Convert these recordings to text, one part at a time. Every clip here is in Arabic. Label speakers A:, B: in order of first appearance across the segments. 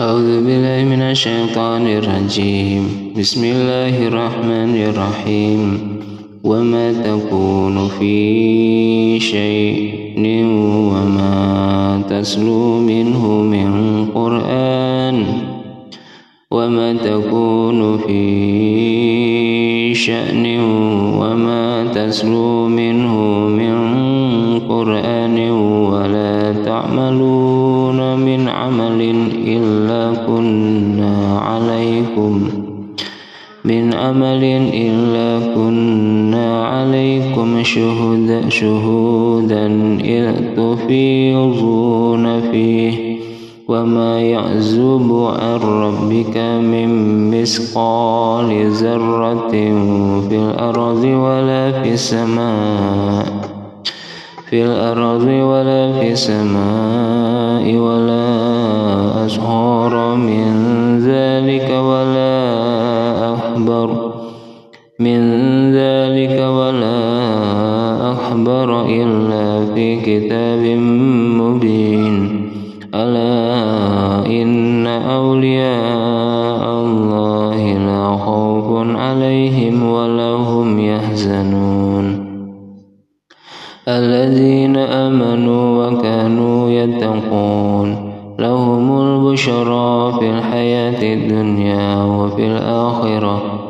A: أعوذ بالله من الشيطان الرجيم. بسم الله الرحمن الرحيم. وما تكون في شيء وما تسلو منه من قرآن. وما تكون في شأن وما تسلو منه من قرآن. كنا عليكم من عمل إلا كنا عليكم شهودا شهودا إذ تفيضون فيه. وما يعزب عن ربك من مثقال ذرة في الأرض ولا في السماء في الأرض ولا في السماء. من ذلك ولا أخبر إلا في كتاب مبين. ألا إن أولياء الله لا خوف عليهم ولا هم يحزنون. الذين آمنوا وكانوا يتقون. لهم البشرى في الحياة الدنيا وفي الآخرة.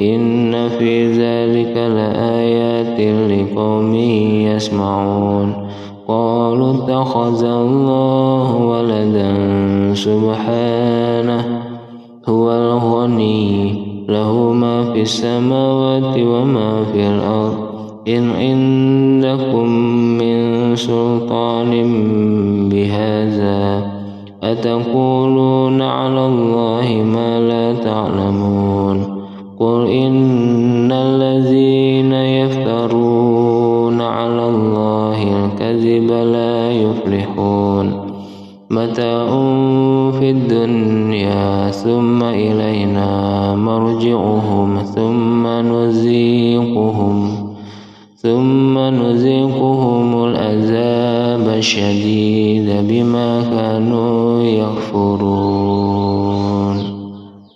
A: إن في ذلك لآيات لقوم يسمعون. قالوا اتخذ الله ولدا سبحانه هو الغني له ما في السماوات وما في الأرض. إن عندكم من سلطان بهذا أتقولون على الله ما لا تعلمون. قل إن الذين يفترون على الله الكذب لا يفلحون متاع في الدنيا ثم إلينا مرجعهم ثم نذيقهم ثم نذيقهم العذاب الشديد بما كانوا يكفرون